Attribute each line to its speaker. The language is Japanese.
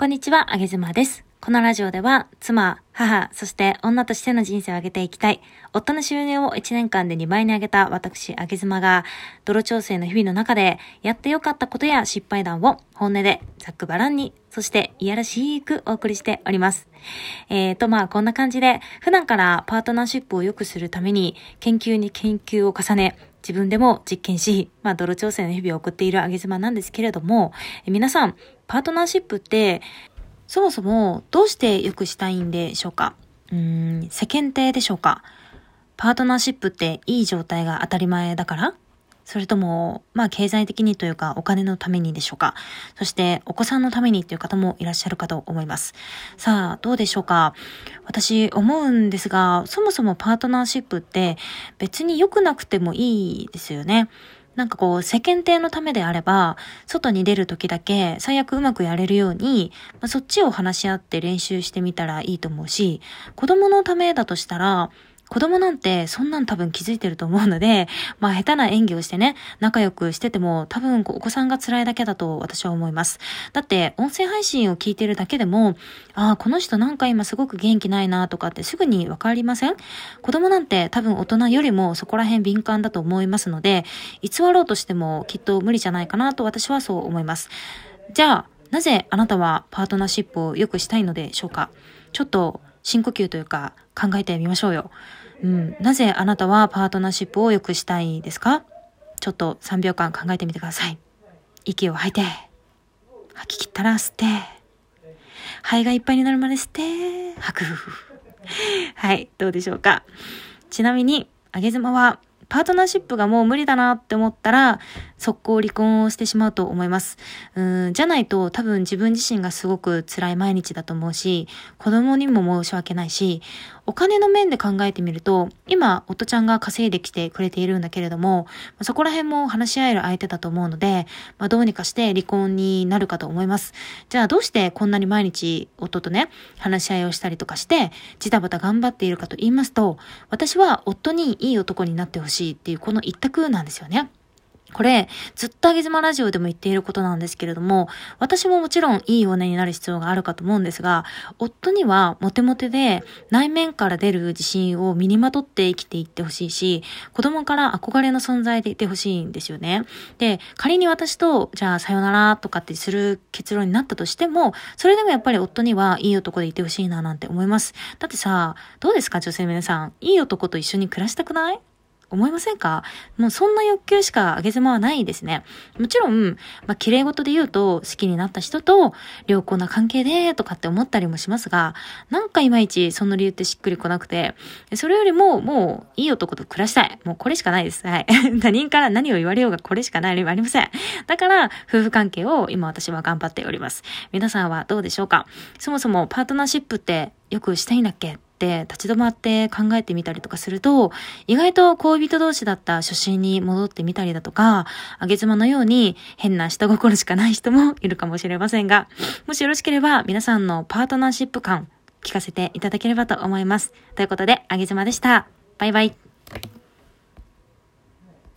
Speaker 1: こんにちは、あげずまです。このラジオでは、妻、母、そして女としての人生を上げていきたい。夫の収入を1年間で2倍に上げた私、あげずまが、泥調整の日々の中で、やってよかったことや失敗談を本音で、ざっくばらんに、そしていやらしくお送りしております。えーと、まあ、こんな感じで、普段からパートナーシップを良くするために、研究に研究を重ね、自分でも実験し、まあ、泥調整の日々を送っているあげ妻なんですけれども、皆さん、パートナーシップって、そもそもどうして良くしたいんでしょうか？うん、世間体でしょうか？パートナーシップっていい状態が当たり前だから？それとも、まあ経済的にというかお金のためにでしょうかそしてお子さんのためにっていう方もいらっしゃるかと思います。さあ、どうでしょうか私思うんですが、そもそもパートナーシップって別に良くなくてもいいですよね。なんかこう、世間体のためであれば、外に出る時だけ最悪うまくやれるように、まあ、そっちを話し合って練習してみたらいいと思うし、子供のためだとしたら、子供なんてそんなん多分気づいてると思うので、まあ下手な演技をしてね、仲良くしてても多分お子さんが辛いだけだと私は思います。だって音声配信を聞いてるだけでも、ああ、この人なんか今すごく元気ないなとかってすぐにわかりません？子供なんて多分大人よりもそこら辺敏感だと思いますので、偽ろうとしてもきっと無理じゃないかなと私はそう思います。じゃあ、なぜあなたはパートナーシップを良くしたいのでしょうか？ちょっと深呼吸というか考えてみましょうよ。うん。なぜあなたはパートナーシップを良くしたいですか？ちょっと3秒間考えてみてください。息を吐いて、吐き切ったら吸って、肺がいっぱいになるまで吸って、吐く。はい、どうでしょうか？ちなみに、あげ妻はパートナーシップがもう無理だなって思ったら、速攻離婚をしてしまうと思います。うん、じゃないと多分自分自身がすごく辛い毎日だと思うし、子供にも申し訳ないし、お金の面で考えてみると、今、夫ちゃんが稼いできてくれているんだけれども、そこら辺も話し合える相手だと思うので、まあ、どうにかして離婚になるかと思います。じゃあどうしてこんなに毎日夫とね、話し合いをしたりとかして、ジタバタ頑張っているかと言いますと、私は夫にいい男になってほしいしっていうこの一択なんですよね。これ、ずっとあげずまラジオでも言っていることなんですけれども、私ももちろんいい骨になる必要があるかと思うんですが、夫にはモテモテで内面から出る自信を身にまとって生きていってほしいし、子供から憧れの存在でいてほしいんですよね。で、仮に私と、じゃあさよならとかってする結論になったとしても、それでもやっぱり夫にはいい男でいてほしいななんて思います。だってさ、どうですか女性皆さん。いい男と一緒に暮らしたくない？思いませんか？もうそんな欲求しか上げ妻はないですね。もちろん、まあ、綺麗事で言うと、好きになった人と良好な関係で、とかって思ったりもしますが、なんかいまいちその理由ってしっくりこなくて、それよりも、もう、いい男と暮らしたい。もうこれしかないです。はい。他人から何を言われようがこれしかない理由はありません。だから、夫婦関係を今私は頑張っております。皆さんはどうでしょうか？そもそもパートナーシップってよくしたいんだっけ？って立ち止まって考えてみたりとかすると、意外と恋人同士だった初心に戻ってみたりだとか、あげ妻のように変な下心しかない人もいるかもしれませんが、もしよろしければ皆さんのパートナーシップ感聞かせていただければと思います。ということで、あげ妻でした。バイバイ。